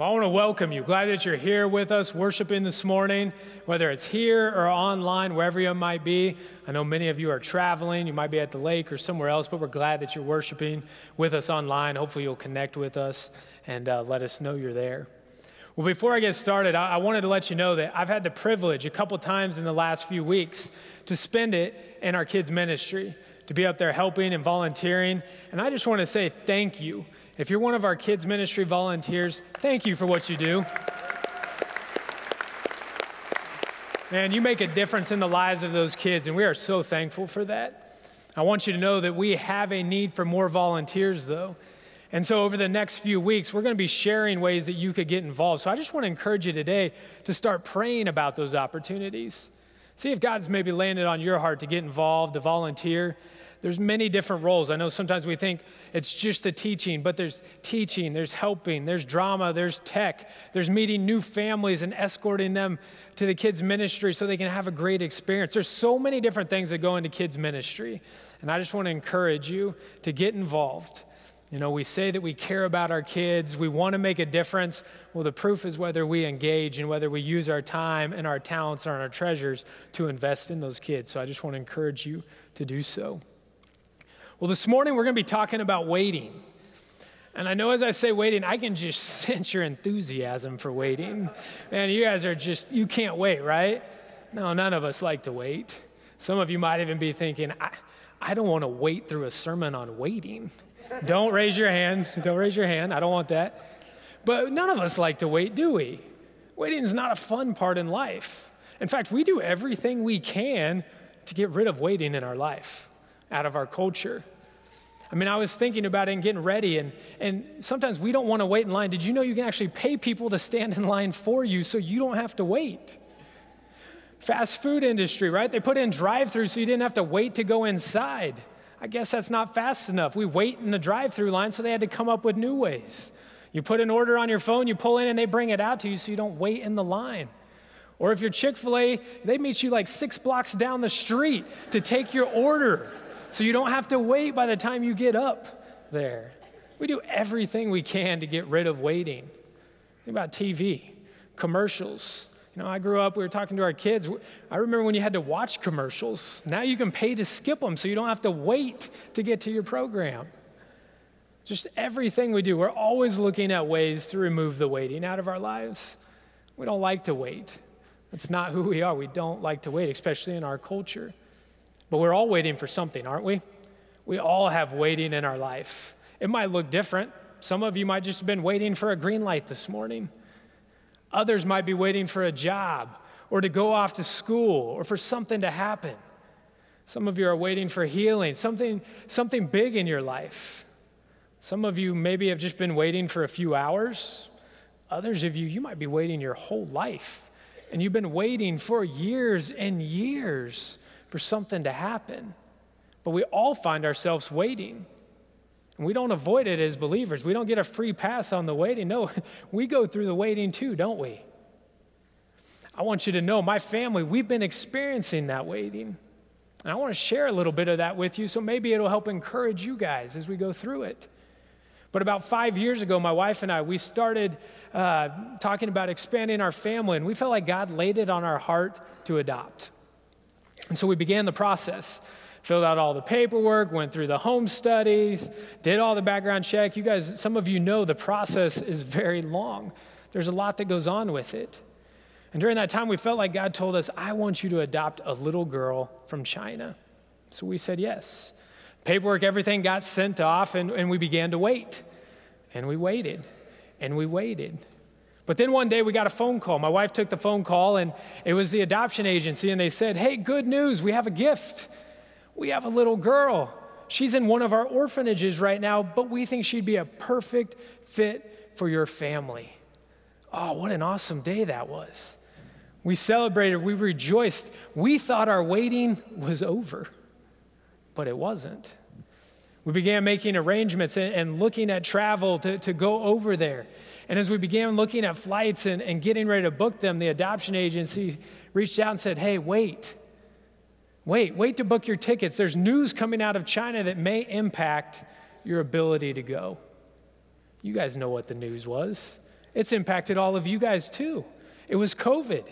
Well, I want to welcome you. Glad that you're here with us, worshiping this morning, whether it's here or online, wherever you might be. I know many of you are traveling. You might be at the lake or somewhere else, but we're glad that you're worshiping with us online. Hopefully, you'll connect with us and uh, let us know you're there. Well, before I get started, I-, I wanted to let you know that I've had the privilege a couple times in the last few weeks to spend it in our kids' ministry, to be up there helping and volunteering. And I just want to say thank you if you're one of our kids' ministry volunteers, thank you for what you do. Man, you make a difference in the lives of those kids, and we are so thankful for that. I want you to know that we have a need for more volunteers, though. And so, over the next few weeks, we're going to be sharing ways that you could get involved. So, I just want to encourage you today to start praying about those opportunities. See if God's maybe it on your heart to get involved, to volunteer there's many different roles. I know sometimes we think it's just the teaching, but there's teaching, there's helping, there's drama, there's tech, there's meeting new families and escorting them to the kids' ministry so they can have a great experience. There's so many different things that go into kids' ministry. And I just want to encourage you to get involved. You know, we say that we care about our kids, we want to make a difference. Well, the proof is whether we engage and whether we use our time and our talents and our treasures to invest in those kids. So I just want to encourage you to do so. Well, this morning we're going to be talking about waiting. And I know as I say waiting, I can just sense your enthusiasm for waiting. Man, you guys are just, you can't wait, right? No, none of us like to wait. Some of you might even be thinking, I, I don't want to wait through a sermon on waiting. don't raise your hand. Don't raise your hand. I don't want that. But none of us like to wait, do we? Waiting is not a fun part in life. In fact, we do everything we can to get rid of waiting in our life out of our culture. I mean, I was thinking about it and getting ready, and, and sometimes we don't want to wait in line. Did you know you can actually pay people to stand in line for you so you don't have to wait? Fast food industry, right? They put in drive through so you didn't have to wait to go inside. I guess that's not fast enough. We wait in the drive through line, so they had to come up with new ways. You put an order on your phone, you pull in, and they bring it out to you so you don't wait in the line. Or if you're Chick fil A, they meet you like six blocks down the street to take your order so you don't have to wait by the time you get up there. We do everything we can to get rid of waiting. Think about TV, commercials. You know, I grew up, we were talking to our kids. I remember when you had to watch commercials. Now you can pay to skip them so you don't have to wait to get to your program. Just everything we do, we're always looking at ways to remove the waiting out of our lives. We don't like to wait. That's not who we are. We don't like to wait, especially in our culture. But we're all waiting for something, aren't we? We all have waiting in our life. It might look different. Some of you might just have been waiting for a green light this morning. Others might be waiting for a job or to go off to school or for something to happen. Some of you are waiting for healing, something, something big in your life. Some of you maybe have just been waiting for a few hours. Others of you, you might be waiting your whole life. And you've been waiting for years and years for something to happen. But we all find ourselves waiting. And we don't avoid it as believers. We don't get a free pass on the waiting. No, we go through the waiting too, don't we? I want you to know, my family, we've been experiencing that waiting. And I want to share a little bit of that with you, so maybe it'll help encourage you guys as we go through it. But about five years ago, my wife and I, we started uh, talking about expanding our family, and we felt like God laid it on our heart to adopt. And so we began the process. Filled out all the paperwork, went through the home studies, did all the background check. You guys, some of you know the process is very long. There's a lot that goes on with it. And during that time, we felt like God told us, I want you to adopt a little girl from China. So we said yes. Paperwork, everything got sent off, and, and we began to wait. And we waited, and we waited. But then one day we got a phone call. My wife took the phone call, and it was the adoption agency, and they said, Hey, good news, we have a gift. We have a little girl. She's in one of our orphanages right now, but we think she'd be a perfect fit for your family. Oh, what an awesome day that was. We celebrated, we rejoiced. We thought our waiting was over, but it wasn't. We began making arrangements and, looking at travel to, to go over there. And as we began looking at flights and, and getting ready to book them, the adoption agency reached out and said, Hey, wait. Wait, wait to book your tickets. There's news coming out of China that may impact your ability to go. You guys know what the news was. It's impacted all of you guys too. It was COVID.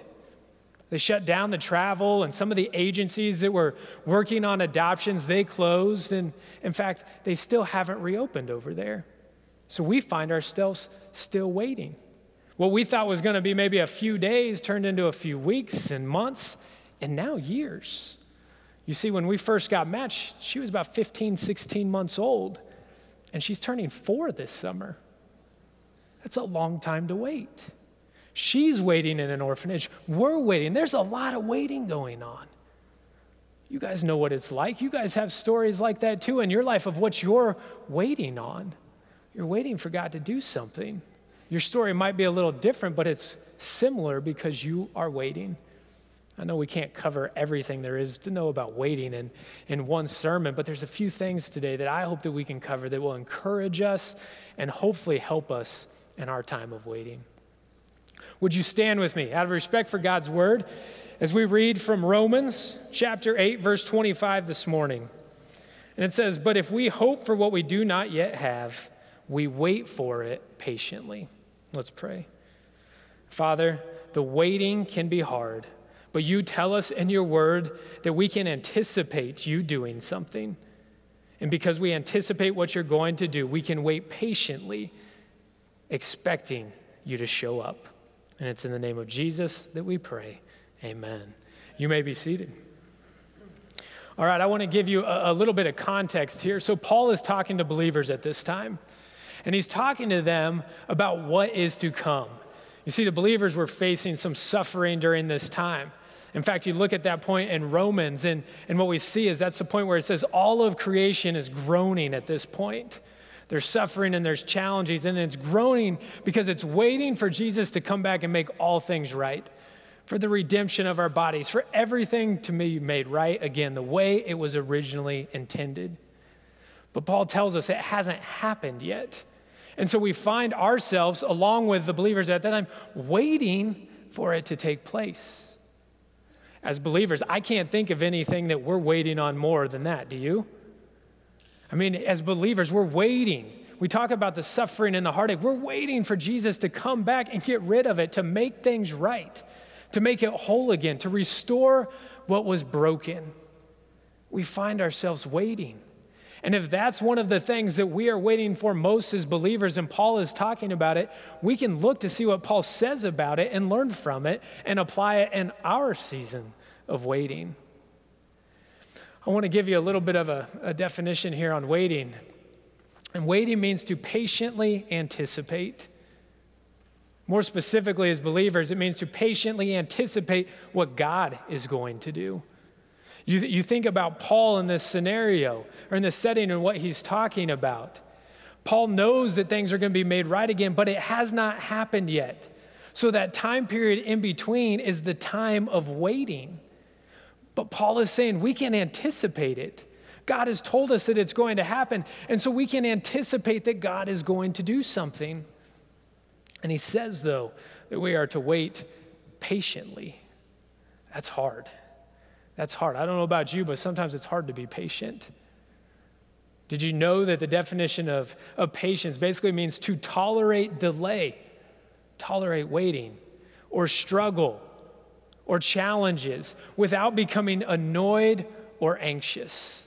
They shut down the travel, and some of the agencies that were working on adoptions, they closed. And in fact, they still haven't reopened over there. So we find ourselves still waiting. What we thought was going to be maybe a few days turned into a few weeks and months, and now years. You see, when we first got matched, she was about 15, 16 months old, and she's turning four this summer. That's a long time to wait. She's waiting in an orphanage. We're waiting. There's a lot of waiting going on. You guys know what it's like. You guys have stories like that too in your life of what you're waiting on. You're waiting for God to do something. Your story might be a little different, but it's similar because you are waiting. I know we can't cover everything there is to know about waiting in, in one sermon, but there's a few things today that I hope that we can cover that will encourage us and hopefully help us in our time of waiting. Would you stand with me out of respect for God's word as we read from Romans chapter 8, verse 25 this morning? And it says, But if we hope for what we do not yet have, we wait for it patiently. Let's pray. Father, the waiting can be hard, but you tell us in your word that we can anticipate you doing something. And because we anticipate what you're going to do, we can wait patiently, expecting you to show up. And it's in the name of Jesus that we pray. Amen. You may be seated. All right, I want to give you a, a, little bit of context here. So, Paul is talking to believers at this time, and he's talking to them about what is to come. You see, the believers were facing some suffering during this time. In fact, you look at that point in Romans, and, and what we see is that's the point where it says all of creation is groaning at this point. There's suffering and there's challenges, and it's groaning because it's waiting for Jesus to come back and make all things right, for the redemption of our bodies, for everything to be made right again, the way it was originally intended. But Paul tells us it hasn't happened yet. And so we find ourselves, along with the believers at that time, waiting for it to take place. As believers, I can't think of anything that we're waiting on more than that. Do you? I mean, as believers, we're waiting. We talk about the suffering and the heartache. We're waiting for Jesus to come back and get rid of it, to make things right, to make it whole again, to restore what was broken. We find ourselves waiting. And if that's one of the things that we are waiting for most as believers, and Paul is talking about it, we can look to see what Paul says about it and learn from it and apply it in our season of waiting. I want to give you a little bit of a, a definition here on waiting. And waiting means to patiently anticipate. More specifically, as believers, it means to patiently anticipate what God is going to do. You, you think about Paul in this scenario or in this setting and what he's talking about. Paul knows that things are going to be made right again, but it has not happened yet. So that time period in between is the time of waiting. But Paul is saying we can anticipate it. God has told us that it's going to happen. And so we can anticipate that God is going to do something. And he says, though, that we are to wait patiently. That's hard. That's hard. I don't know about you, but sometimes it's hard to be patient. Did you know that the definition of, of patience basically means to tolerate delay, tolerate waiting, or struggle, or challenges without becoming annoyed or anxious.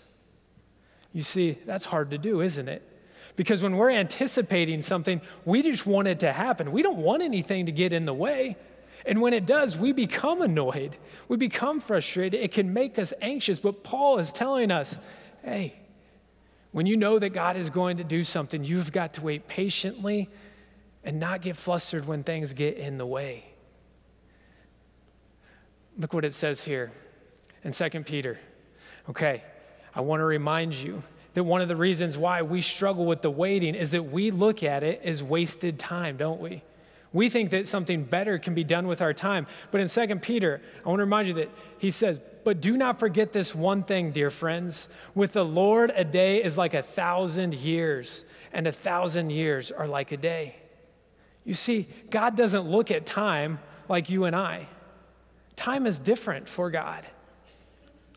You see, that's hard to do, isn't it? Because when we're anticipating something, we just want it to happen. We don't want anything to get in the way. And when it does, we become annoyed. We become frustrated. It can make us anxious. But Paul is telling us hey, when you know that God is going to do something, you've got to wait patiently and not get flustered when things get in the way. Look what it says here in 2 Peter. Okay, I want to remind you that one of the reasons why we struggle with the waiting is that we look at it as wasted time, don't we? We think that something better can be done with our time. But in 2 Peter, I want to remind you that he says, But do not forget this one thing, dear friends. With the Lord, a day is like a thousand years, and a thousand years are like a day. You see, God doesn't look at time like you and I. Time is different for God.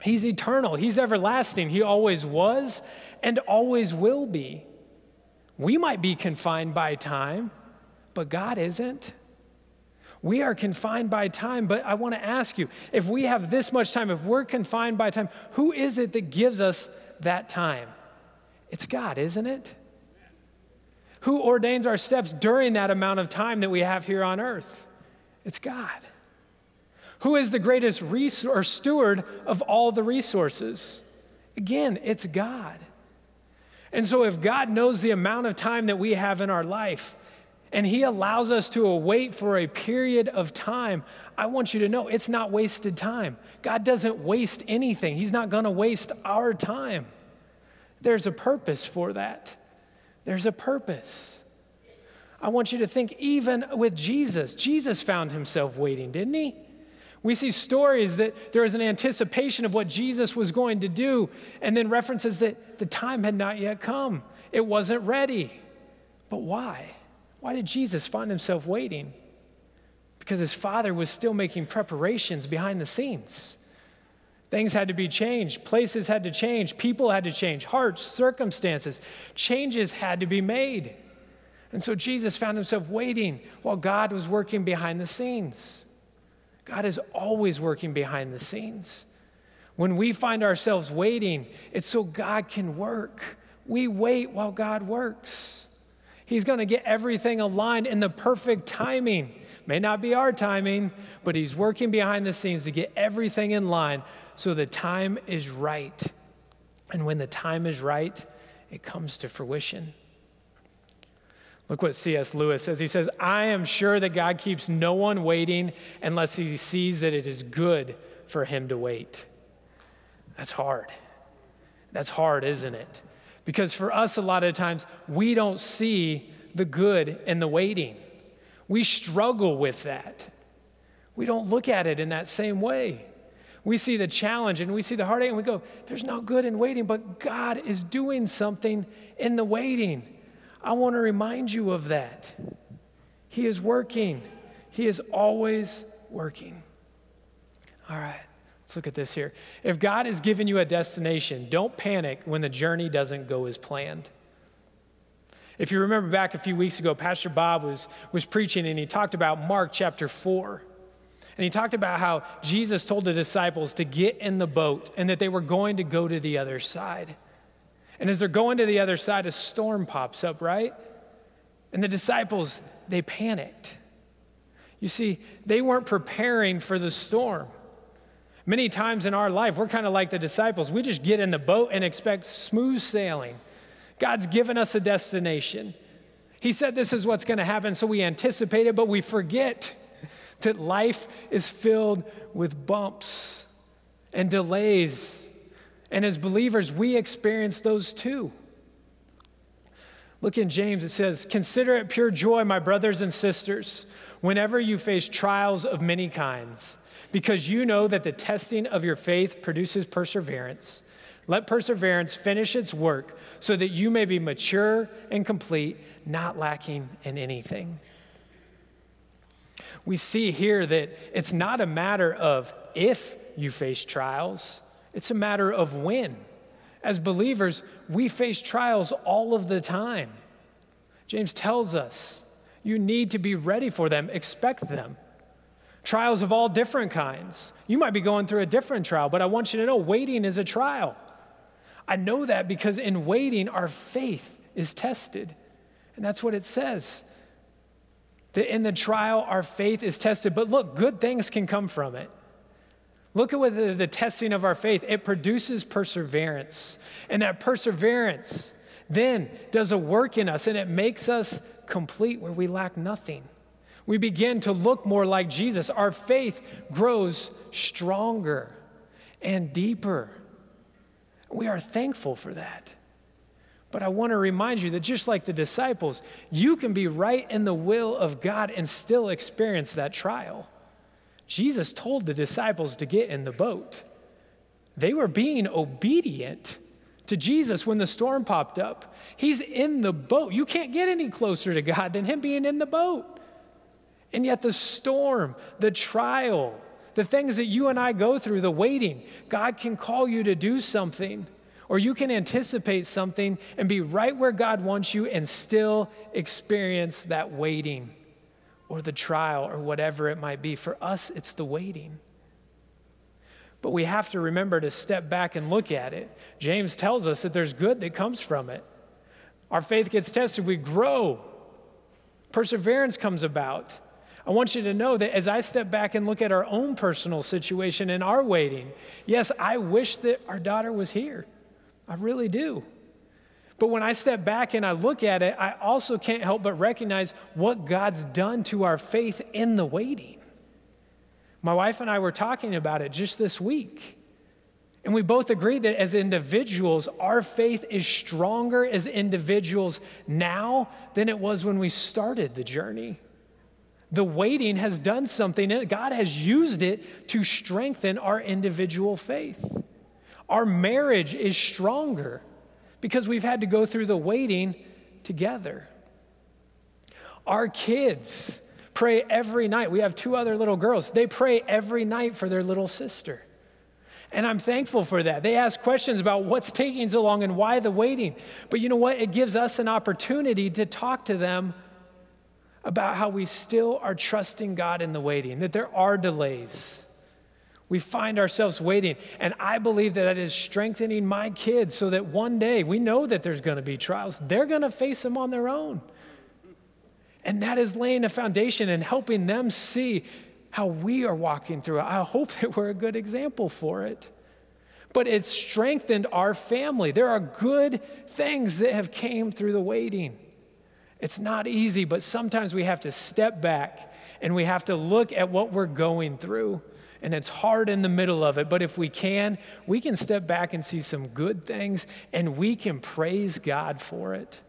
He's eternal, He's everlasting. He always was and always will be. We might be confined by time, but God isn't. We are confined by time, but I want to ask you if we have this much time, if we're confined by time, who is it that gives us that time? It's God, isn't it? Who ordains our steps during that amount of time that we have here on earth? It's God. Who is the greatest resource, steward of all the resources? Again, it's God. And so, if God knows the amount of time that we have in our life, and He allows us to wait for a period of time, I want you to know it's not wasted time. God doesn't waste anything, He's not gonna waste our time. There's a purpose for that. There's a purpose. I want you to think, even with Jesus, Jesus found himself waiting, didn't he? We see stories that there was an anticipation of what Jesus was going to do, and then references that the time had not yet come. It wasn't ready. But why? Why did Jesus find himself waiting? Because his father was still making preparations behind the scenes. Things had to be changed, places had to change, people had to change, hearts, circumstances, changes had to be made. And so Jesus found himself waiting while God was working behind the scenes. God is always working behind the scenes. When we find ourselves waiting, it's so God can work. We wait while God works. He's going to get everything aligned in the perfect timing. May not be our timing, but He's working behind the scenes to get everything in line so the time is right. And when the time is right, it comes to fruition. Look what C.S. Lewis says. He says, I am sure that God keeps no one waiting unless he sees that it is good for him to wait. That's hard. That's hard, isn't it? Because for us, a lot of times, we don't see the good in the waiting. We struggle with that. We don't look at it in that same way. We see the challenge and we see the heartache and we go, there's no good in waiting, but God is doing something in the waiting. I want to remind you of that. He is working, He is always working. All right, let's look at this here. If God has given you a destination, don't panic when the journey doesn't go as planned. If you remember back a few weeks ago, Pastor Bob was, was preaching and he talked about Mark chapter 4. And he talked about how Jesus told the disciples to get in the boat and that they were going to go to the other side. And as they're going to the other side, a storm pops up, right? And the disciples, they panicked. You see, they weren't preparing for the storm. Many times in our life, we're kind of like the disciples. We just get in the boat and expect smooth sailing. God's given us a destination. He said this is what's going to happen, so we anticipate it, but we forget that life is filled with bumps and delays and as believers, we experience those too. Look in James, it says, Consider it pure joy, my brothers and sisters, whenever you face trials of many kinds, because you know that the testing of your faith produces perseverance. Let perseverance finish its work so that you may be mature and complete, not lacking in anything. We see here that it's not a matter of if you face trials, it's a matter of when. As believers, we face trials all of the time. James tells us you need to be ready for them, expect them. Trials of all different kinds. You might be going through a different trial, but I want you to know waiting is a trial. I know that because in waiting, our faith is tested. And that's what it says. That in the trial, our faith is tested. But look, good things can come from it. Look at what the, the testing of our faith, it produces perseverance. And that perseverance then does a work in us and it makes us complete where we lack nothing. We begin to look more like Jesus. Our faith grows stronger and deeper. We are thankful for that. But I want to remind you that just like the disciples, you can be right in the will of God and still experience that trial. Jesus told the disciples to get in the boat. They were being obedient to Jesus when the storm popped up. He's in the boat. You can't get any closer to God than Him being in the boat. And yet, the storm, the trial, the things that you and I go through, the waiting, God can call you to do something, or you can anticipate something and be right where God wants you and still experience that waiting or the trial or whatever it might be. For us, it's the waiting. But we have to remember to step back and look at it. James tells us that there's good that comes from it. Our faith gets tested, we grow, perseverance comes about. I want you to know that as I step back and look at our own personal situation and our waiting, yes, I wish that our daughter was here. I really do. But when I step back and I look at it, I also can't help but recognize what God's done to our faith in the waiting. My wife and I were talking about it just this week. And we both agree that as individuals, our faith is stronger as individuals now than it was when we started the journey. The waiting has done something, and God has used it to strengthen our individual faith. Our marriage is stronger because we've had to go through the waiting together. Our kids pray every night. We have two other little girls. They pray every night for their little sister. And I'm thankful for that. They ask questions about what's taking so long and why the waiting. But you know what? It gives us an opportunity to talk to them about how we still are trusting God in the waiting, that there are delays. We find ourselves waiting. And I believe that that is strengthening my kids so that one day we know that there's going to be trials. They're going to face them on their own. And that is laying a foundation and helping them see how we are walking through it. I hope that we're a good example for it. But it's strengthened our family. There are good things that have came through the waiting. It's not easy, but sometimes we have to step back and we have to look at what we're going through. And it's hard in the middle of it, but if we can, we can step back and see some good things and we can praise God for it.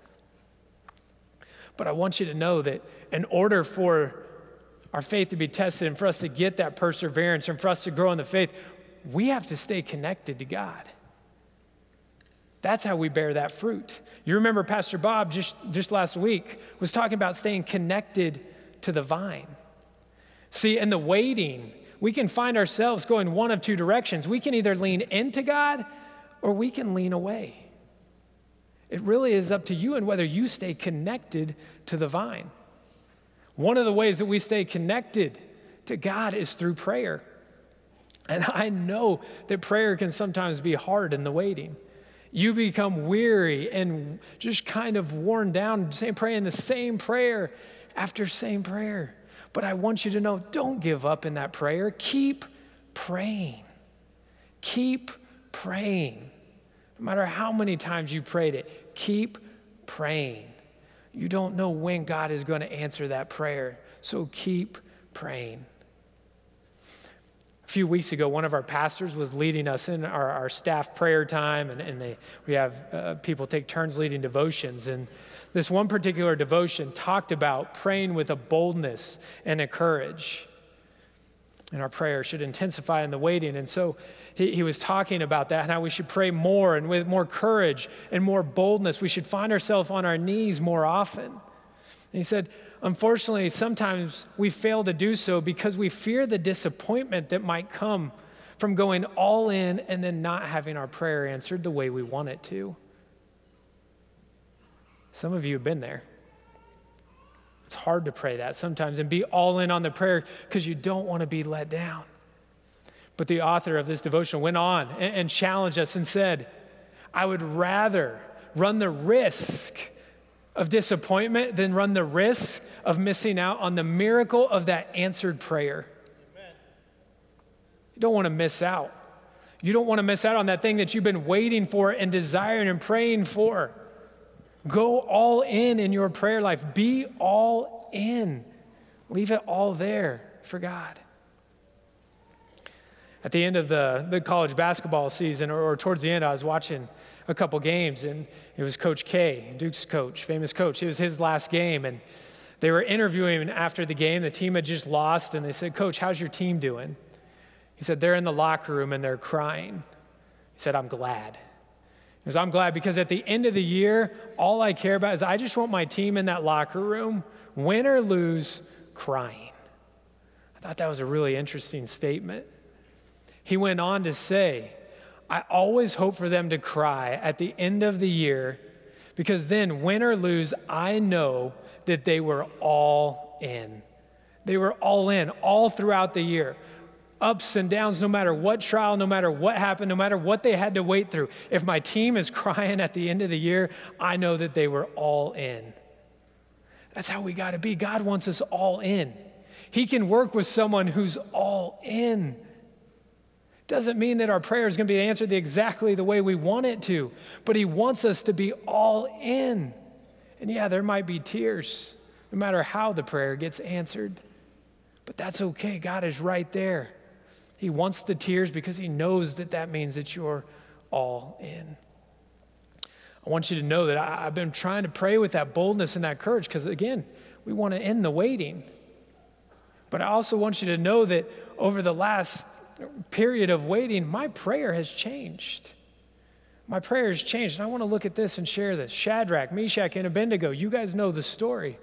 But I want you to know that in order for our faith to be tested and for us to get that perseverance and for us to grow in the faith, we have to stay connected to God. That's how we bear that fruit. You remember Pastor Bob just, just last week was talking about staying connected to the vine. See, in the waiting, we can find ourselves going one of two directions. We can either lean into God or we can lean away. It really is up to you and whether you stay connected to the vine. One of the ways that we stay connected to God is through prayer. And I know that prayer can sometimes be hard in the waiting you become weary and just kind of worn down, praying the same prayer after same prayer. But I want you to know don't give up in that prayer. Keep praying. Keep praying. No matter how many times you prayed it, keep praying. You don't know when God is going to answer that prayer, so keep praying. A few weeks ago, one of our pastors was leading us in our, our staff prayer time, and, and they, we have uh, people take turns leading devotions. And this one particular devotion talked about praying with a boldness and a courage. And our prayer should intensify in the waiting. And so he, he was talking about that and how we should pray more and with more courage and more boldness. We should find ourselves on our knees more often. And he said, Unfortunately, sometimes we fail to do so because we fear the disappointment that might come from going all in and then not having our prayer answered the way we want it to. Some of you have been there. It's hard to pray that sometimes and be all in on the prayer because you don't want to be let down. But the author of this devotion went on and, challenged us and said, I would rather run the risk of disappointment than run the risk of missing out on the miracle of that answered prayer. Amen. You don't want to miss out. You don't want to miss out on that thing that you've been waiting for and desiring and praying for. Go all in in your prayer life. Be all in. Leave it all there for God. At the end of the, the college basketball season, or, or towards the end, I was watching a couple games, and it was Coach K, Duke's coach, famous coach. It was his last game, and they were interviewing him after the game. The team had just lost, and they said, Coach, how's your team doing? He said, They're in the locker room and they're crying. He said, I'm glad. He goes, I'm glad because at the end of the year, all I care about is I just want my team in that locker room, win or lose, crying. I thought that was a really interesting statement. He went on to say, I always hope for them to cry at the end of the year because then, win or lose, I know that they were all in. They were all in all throughout the year. Ups and downs, no matter what trial, no matter what happened, no matter what they had to wait through. If my team is crying at the end of the year, I know that they were all in. That's how we got to be. God wants us all in. He can work with someone who's all in. Doesn't mean that our prayer is going to be answered exactly the way we want it to, but He wants us to be all in. And yeah, there might be tears, no matter how the prayer gets answered, but that's okay. God is right there. He wants the tears because He knows that that means that you're all in. I want you to know that I, have been trying to pray with that boldness and that courage because, again, we want to end the waiting. But I also want you to know that over the last period of waiting, my prayer has changed. My prayer has changed. And I want to look at this and share this. Shadrach, Meshach, and Abednego, you guys know the story.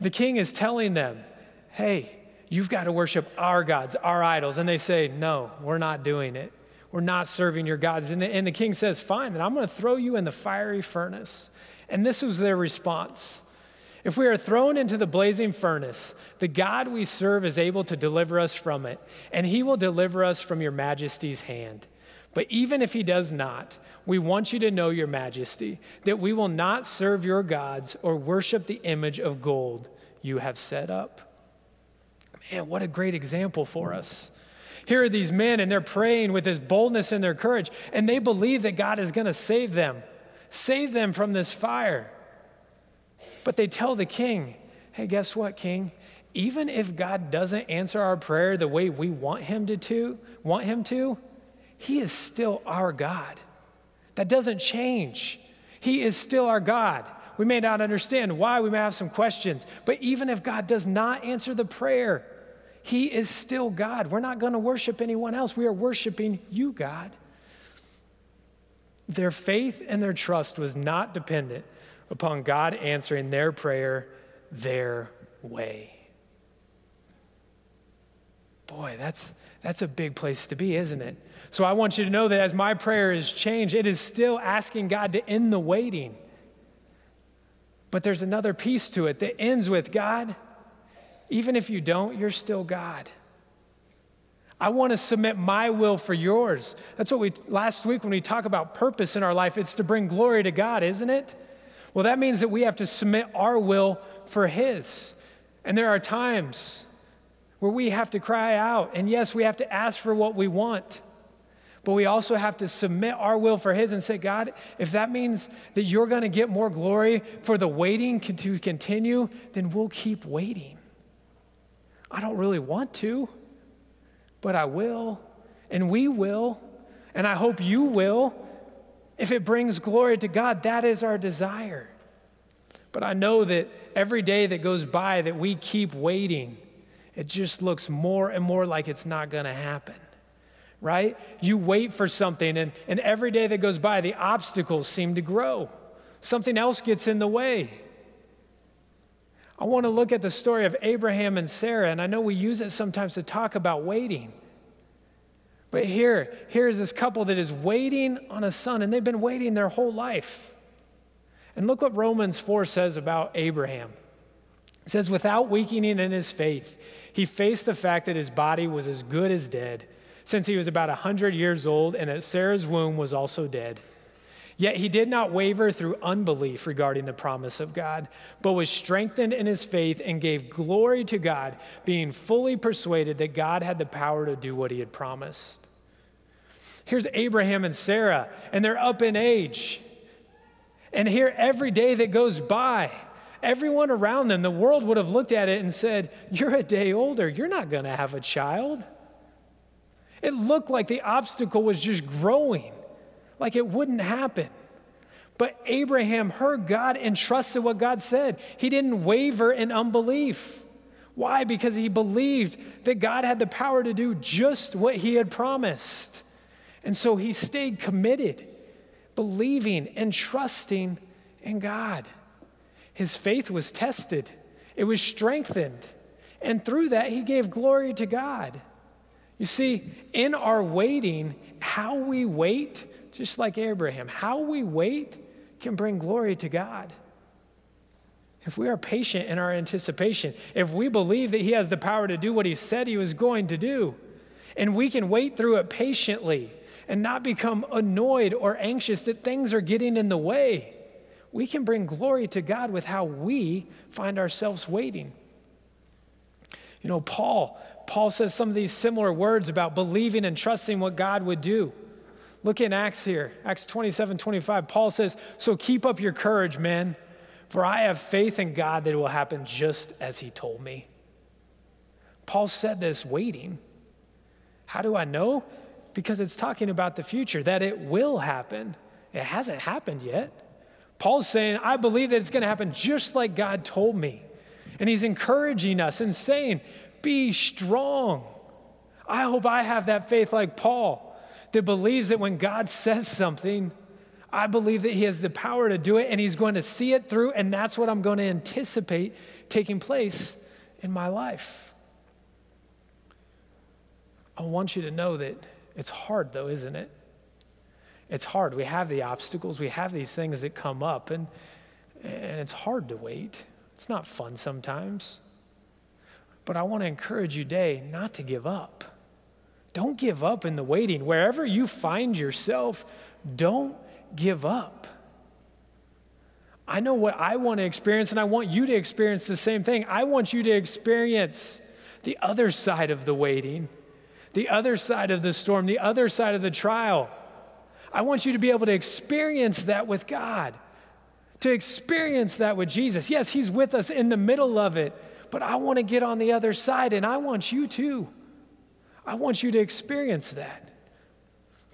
The king is telling them, hey, you've got to worship our gods, our idols. And they say, no, we're not doing it. We're not serving your gods. And the, and the king says, fine, then I'm going to throw you in the fiery furnace. And this was their response. If we are thrown into the blazing furnace, the God we serve is able to deliver us from it, and he will deliver us from your majesty's hand. But even if he does not, we want you to know, your majesty, that we will not serve your gods or worship the image of gold you have set up. Man, what a great example for us. Here are these men, and they're praying with this boldness and their courage, and they believe that God is going to save them, save them from this fire. But they tell the king, hey, guess what, king? Even if God doesn't answer our prayer the way we want him to, to want him to, he is still our God. That doesn't change. He is still our God. We may not understand why, we may have some questions, but even if God does not answer the prayer, He is still God. We're not going to worship anyone else. We are worshiping you, God. Their faith and their trust was not dependent upon God answering their prayer their way. Boy, that's, that's a big place to be, isn't it? So I want you to know that as my prayer is changed, it is still asking God to end the waiting. But there's another piece to it that ends with God, even if you don't, you're still God. I want to submit my will for yours. That's what we, last week when we talk about purpose in our life, it's to bring glory to God, isn't it? Well, that means that we have to submit our will for His. And there are times where we have to cry out. And yes, we have to ask for what we want. But we also have to submit our will for His and say, God, if that means that you're going to get more glory for the waiting to continue, then we'll keep waiting. I don't really want to, but I will, and we will, and I hope you will. If it brings glory to God, that is our desire. But I know that every day that goes by that we keep waiting, it just looks more and more like it's not going to happen. Right? You wait for something, and, and every day that goes by, the obstacles seem to grow. Something else gets in the way. I want to look at the story of Abraham and Sarah, and I know we use it sometimes to talk about waiting. But here, here's this couple that is waiting on a son, and they've been waiting their whole life. And look what Romans 4 says about Abraham. It says, without weakening in his faith, he faced the fact that his body was as good as dead, since he was about 100 years old, and that Sarah's womb was also dead. Yet he did not waver through unbelief regarding the promise of God, but was strengthened in his faith and gave glory to God, being fully persuaded that God had the power to do what he had promised. Here's Abraham and Sarah, and they're up in age. And here, every day that goes by, everyone around them, the world would have looked at it and said, You're a day older. You're not going to have a child. It looked like the obstacle was just growing, like it wouldn't happen. But Abraham heard God and trusted what God said. He didn't waver in unbelief. Why? Because he believed that God had the power to do just what he had promised. And so he stayed committed, believing and trusting in God. His faith was tested, it was strengthened. And through that, he gave glory to God. You see, in our waiting, how we wait, just like Abraham, how we wait can bring glory to God. if we are patient in our anticipation, if we believe that He has the power to do what He said He was going to do, and we can wait through it patiently and not become annoyed or anxious that things are getting in the way, we can bring glory to God with how we find ourselves waiting. You know, Paul, Paul says some of these similar words about believing and trusting what God would do. Look in Acts here, Acts 27 25. Paul says, So keep up your courage, men, for I have faith in God that it will happen just as he told me. Paul said this waiting. How do I know? Because it's talking about the future, that it will happen. It hasn't happened yet. Paul's saying, I believe that it's going to happen just like God told me. And he's encouraging us and saying, Be strong. I hope I have that faith like Paul that believes that when God says something, I believe that he has the power to do it and he's going to see it through, and that's what I'm going to anticipate taking place in my life. I want you to know that it's hard, though, isn't it? It's hard. We have the obstacles, we have these things that come up, and, and it's hard to wait. It's not fun sometimes. But I want to encourage you today not to give up. Don't give up in the waiting. Wherever you find yourself, don't give up. I know what I want to experience, and I want you to experience the same thing. I want you to experience the other side of the waiting the other side of the storm, the other side of the trial. I want you to be able to experience that with God, to experience that with Jesus. Yes, He's with us in the middle of it, but I want to get on the other side, and I want you to. I want you to experience that.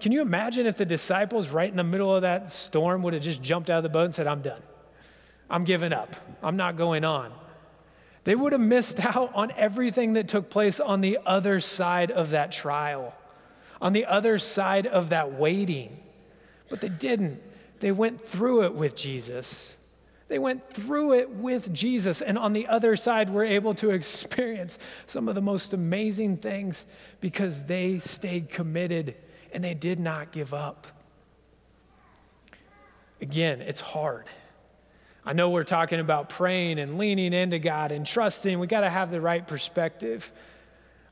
Can you imagine if the disciples, right in the middle of that storm, would have just jumped out of the boat and said, I'm done. I'm giving up. I'm not going on. They would have missed out on everything that took place on the other side of that trial, on the other side of that waiting. But they didn't. They went through it with Jesus. They went through it with Jesus, and on the other side, were able to experience some of the most amazing things because they stayed committed and they did not give up. Again, it's hard. I know we're talking about praying and leaning into God and trusting. We got to have the right perspective.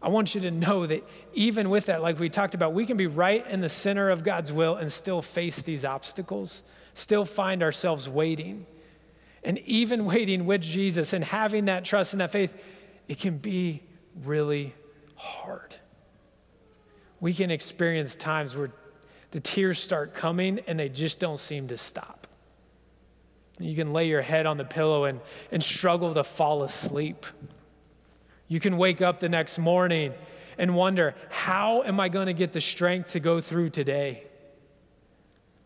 I want you to know that even with that, like we talked about, we can be right in the center of God's will and still face these obstacles, still find ourselves waiting. And even waiting with Jesus and having that trust and that faith, it can be really hard. We can experience times where the tears start coming and they just don't seem to stop. You can lay your head on the pillow and, and struggle to fall asleep. You can wake up the next morning and wonder, how am I going to get the strength to go through today?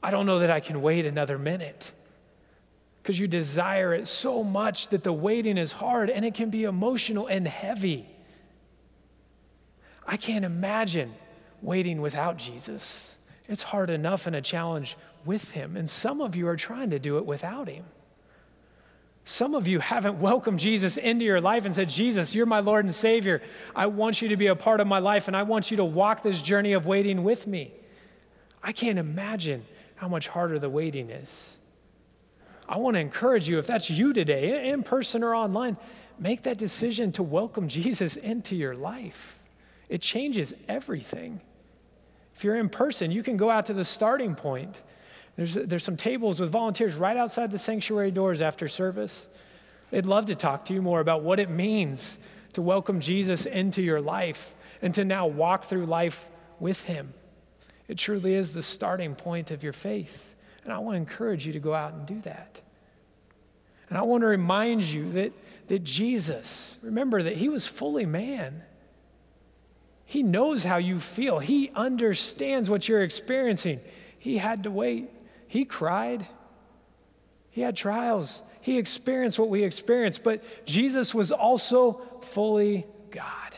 I don't know that I can wait another minute because you desire it so much that the waiting is hard and it can be emotional and heavy. I can't imagine waiting without Jesus. It's hard enough and a challenge with him. And some of you are trying to do it without him. Some of you haven't welcomed Jesus into your life and said, Jesus, you're my Lord and Savior. I want you to be a part of my life and I want you to walk this journey of waiting with me. I can't imagine how much harder the waiting is. I want to encourage you, if that's you today, in person or online, make that decision to welcome Jesus into your life. It changes everything. If you're in person, you can go out to the starting point there's, there's some tables with volunteers right outside the sanctuary doors after service. They'd love to talk to you more about what it means to welcome Jesus into your life and to now walk through life with him. It truly is the starting point of your faith. And I want to encourage you to go out and do that. And I want to remind you that, that Jesus, remember that he was fully man. He knows how you feel, he understands what you're experiencing. He had to wait. He cried. He had trials. He experienced what we experienced, but Jesus was also fully God.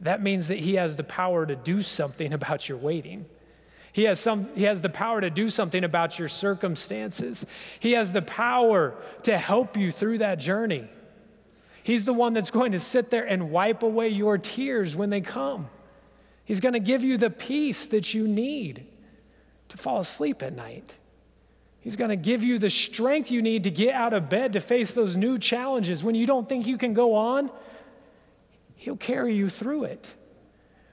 That means that he has the power to do something about your waiting. He has, some, he has the power to do something about your circumstances. He has the power to help you through that journey. He's the one that's going to sit there and wipe away your tears when they come. He's going to give you the peace that you need to fall asleep at night. He's going to give you the strength you need to get out of bed to face those new challenges. When you don't think you can go on, He'll carry you through it.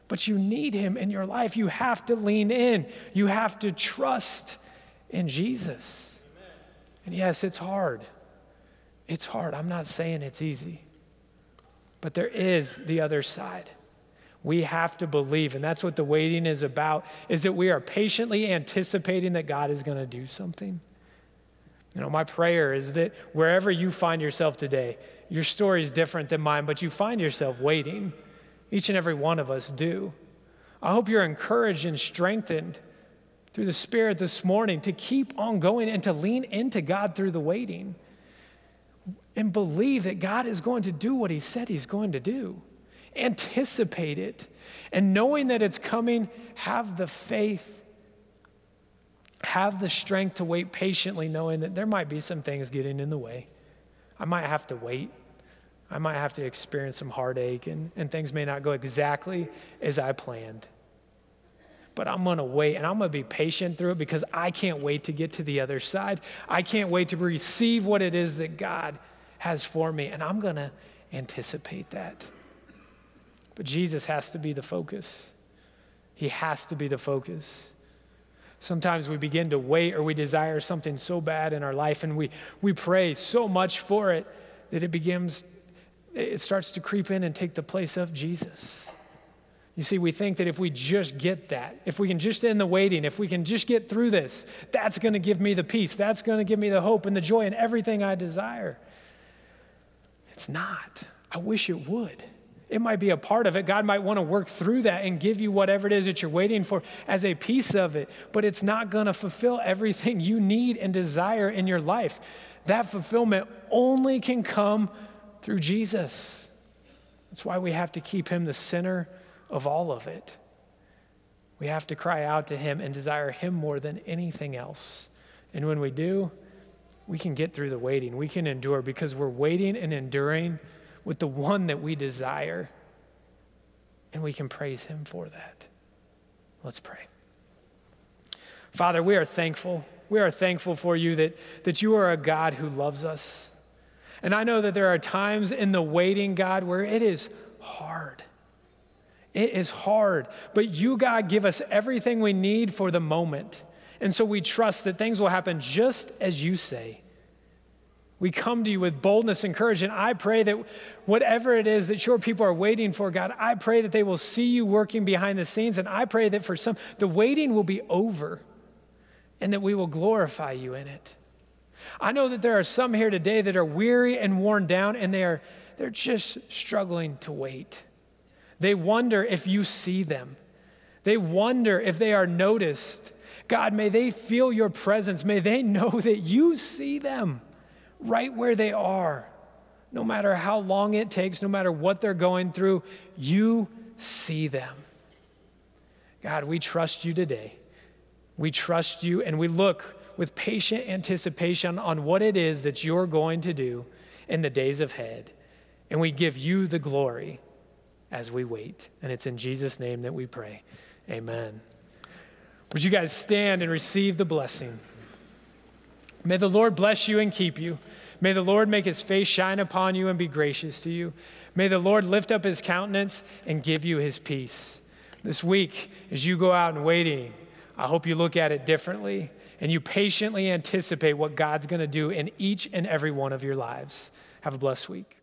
But you need Him in your life. You have to lean in, you have to trust in Jesus. Amen. And yes, it's hard. It's hard. I'm not saying it's easy. But there is the other side. We have to believe, and that's what the waiting is about, is that we are patiently anticipating that God is going to do something. You know, my prayer is that wherever you find yourself today, your story is different than mine, but you find yourself waiting. Each and every one of us do. I hope you're encouraged and strengthened through the Spirit this morning to keep on going and to lean into God through the waiting and believe that God is going to do what He said He's going to do anticipate it. And knowing that it's coming, have the faith, have the strength to wait patiently, knowing that there might be some things getting in the way. I might have to wait. I might have to experience some heartache, and, and things may not go exactly as I planned. But I'm gonna wait and I'm gonna be patient through it because I can't wait to get to the other side. I can't wait to receive what it is that God has for me, and I'm gonna anticipate that. But Jesus has to be the focus. He has to be the focus. Sometimes we begin to wait or we desire something so bad in our life and we, we pray so much for it that it begins, it starts to creep in and take the place of Jesus. You see, we think that if we just get that, if we can just end the waiting, if we can just get through this, that's going to give me the peace. That's going to give me the hope and the joy and everything I desire. It's not. I wish it would. It might be a part of it. God might want to work through that and give you whatever it is that you're waiting for as a piece of it, but it's not going to fulfill everything you need and desire in your life. That fulfillment only can come through Jesus. That's why we have to keep Him the center of all of it. We have to cry out to Him and desire Him more than anything else. And when we do, we can get through the waiting. We can endure because we're waiting and enduring with the one that we desire. And we can praise him for that. Let's pray. Father, we are thankful. We are thankful for you that, that you are a God who loves us. And I know that there are times in the waiting, God, where it is hard. It is hard. But you, God, give us everything we need for the moment. And so we trust that things will happen just as you say. We come to you with boldness and courage. And I pray that whatever it is that your people are waiting for, God, I pray that they will see you working behind the scenes. And I pray that for some, the waiting will be over and that we will glorify you in it. I know that there are some here today that are weary and worn down and they are, they're just struggling to wait. They wonder if you see them. They wonder if they are noticed. God, may they feel your presence. May they know that you see them right where they are. No matter how long it takes, no matter what they're going through, you see them. God, we trust you today. We trust you and we look with patient anticipation on what it is that you're going to do in the days ahead. And we give you the glory as we wait. And it's in Jesus' name that we pray. Amen. Would you guys stand and receive the blessing? May the Lord bless you and keep you. May the Lord make his face shine upon you and be gracious to you. May the Lord lift up his countenance and give you his peace. This week, as you go out and waiting, I hope you look at it differently and you patiently anticipate what God's going to do in each and every one of your lives. Have a blessed week.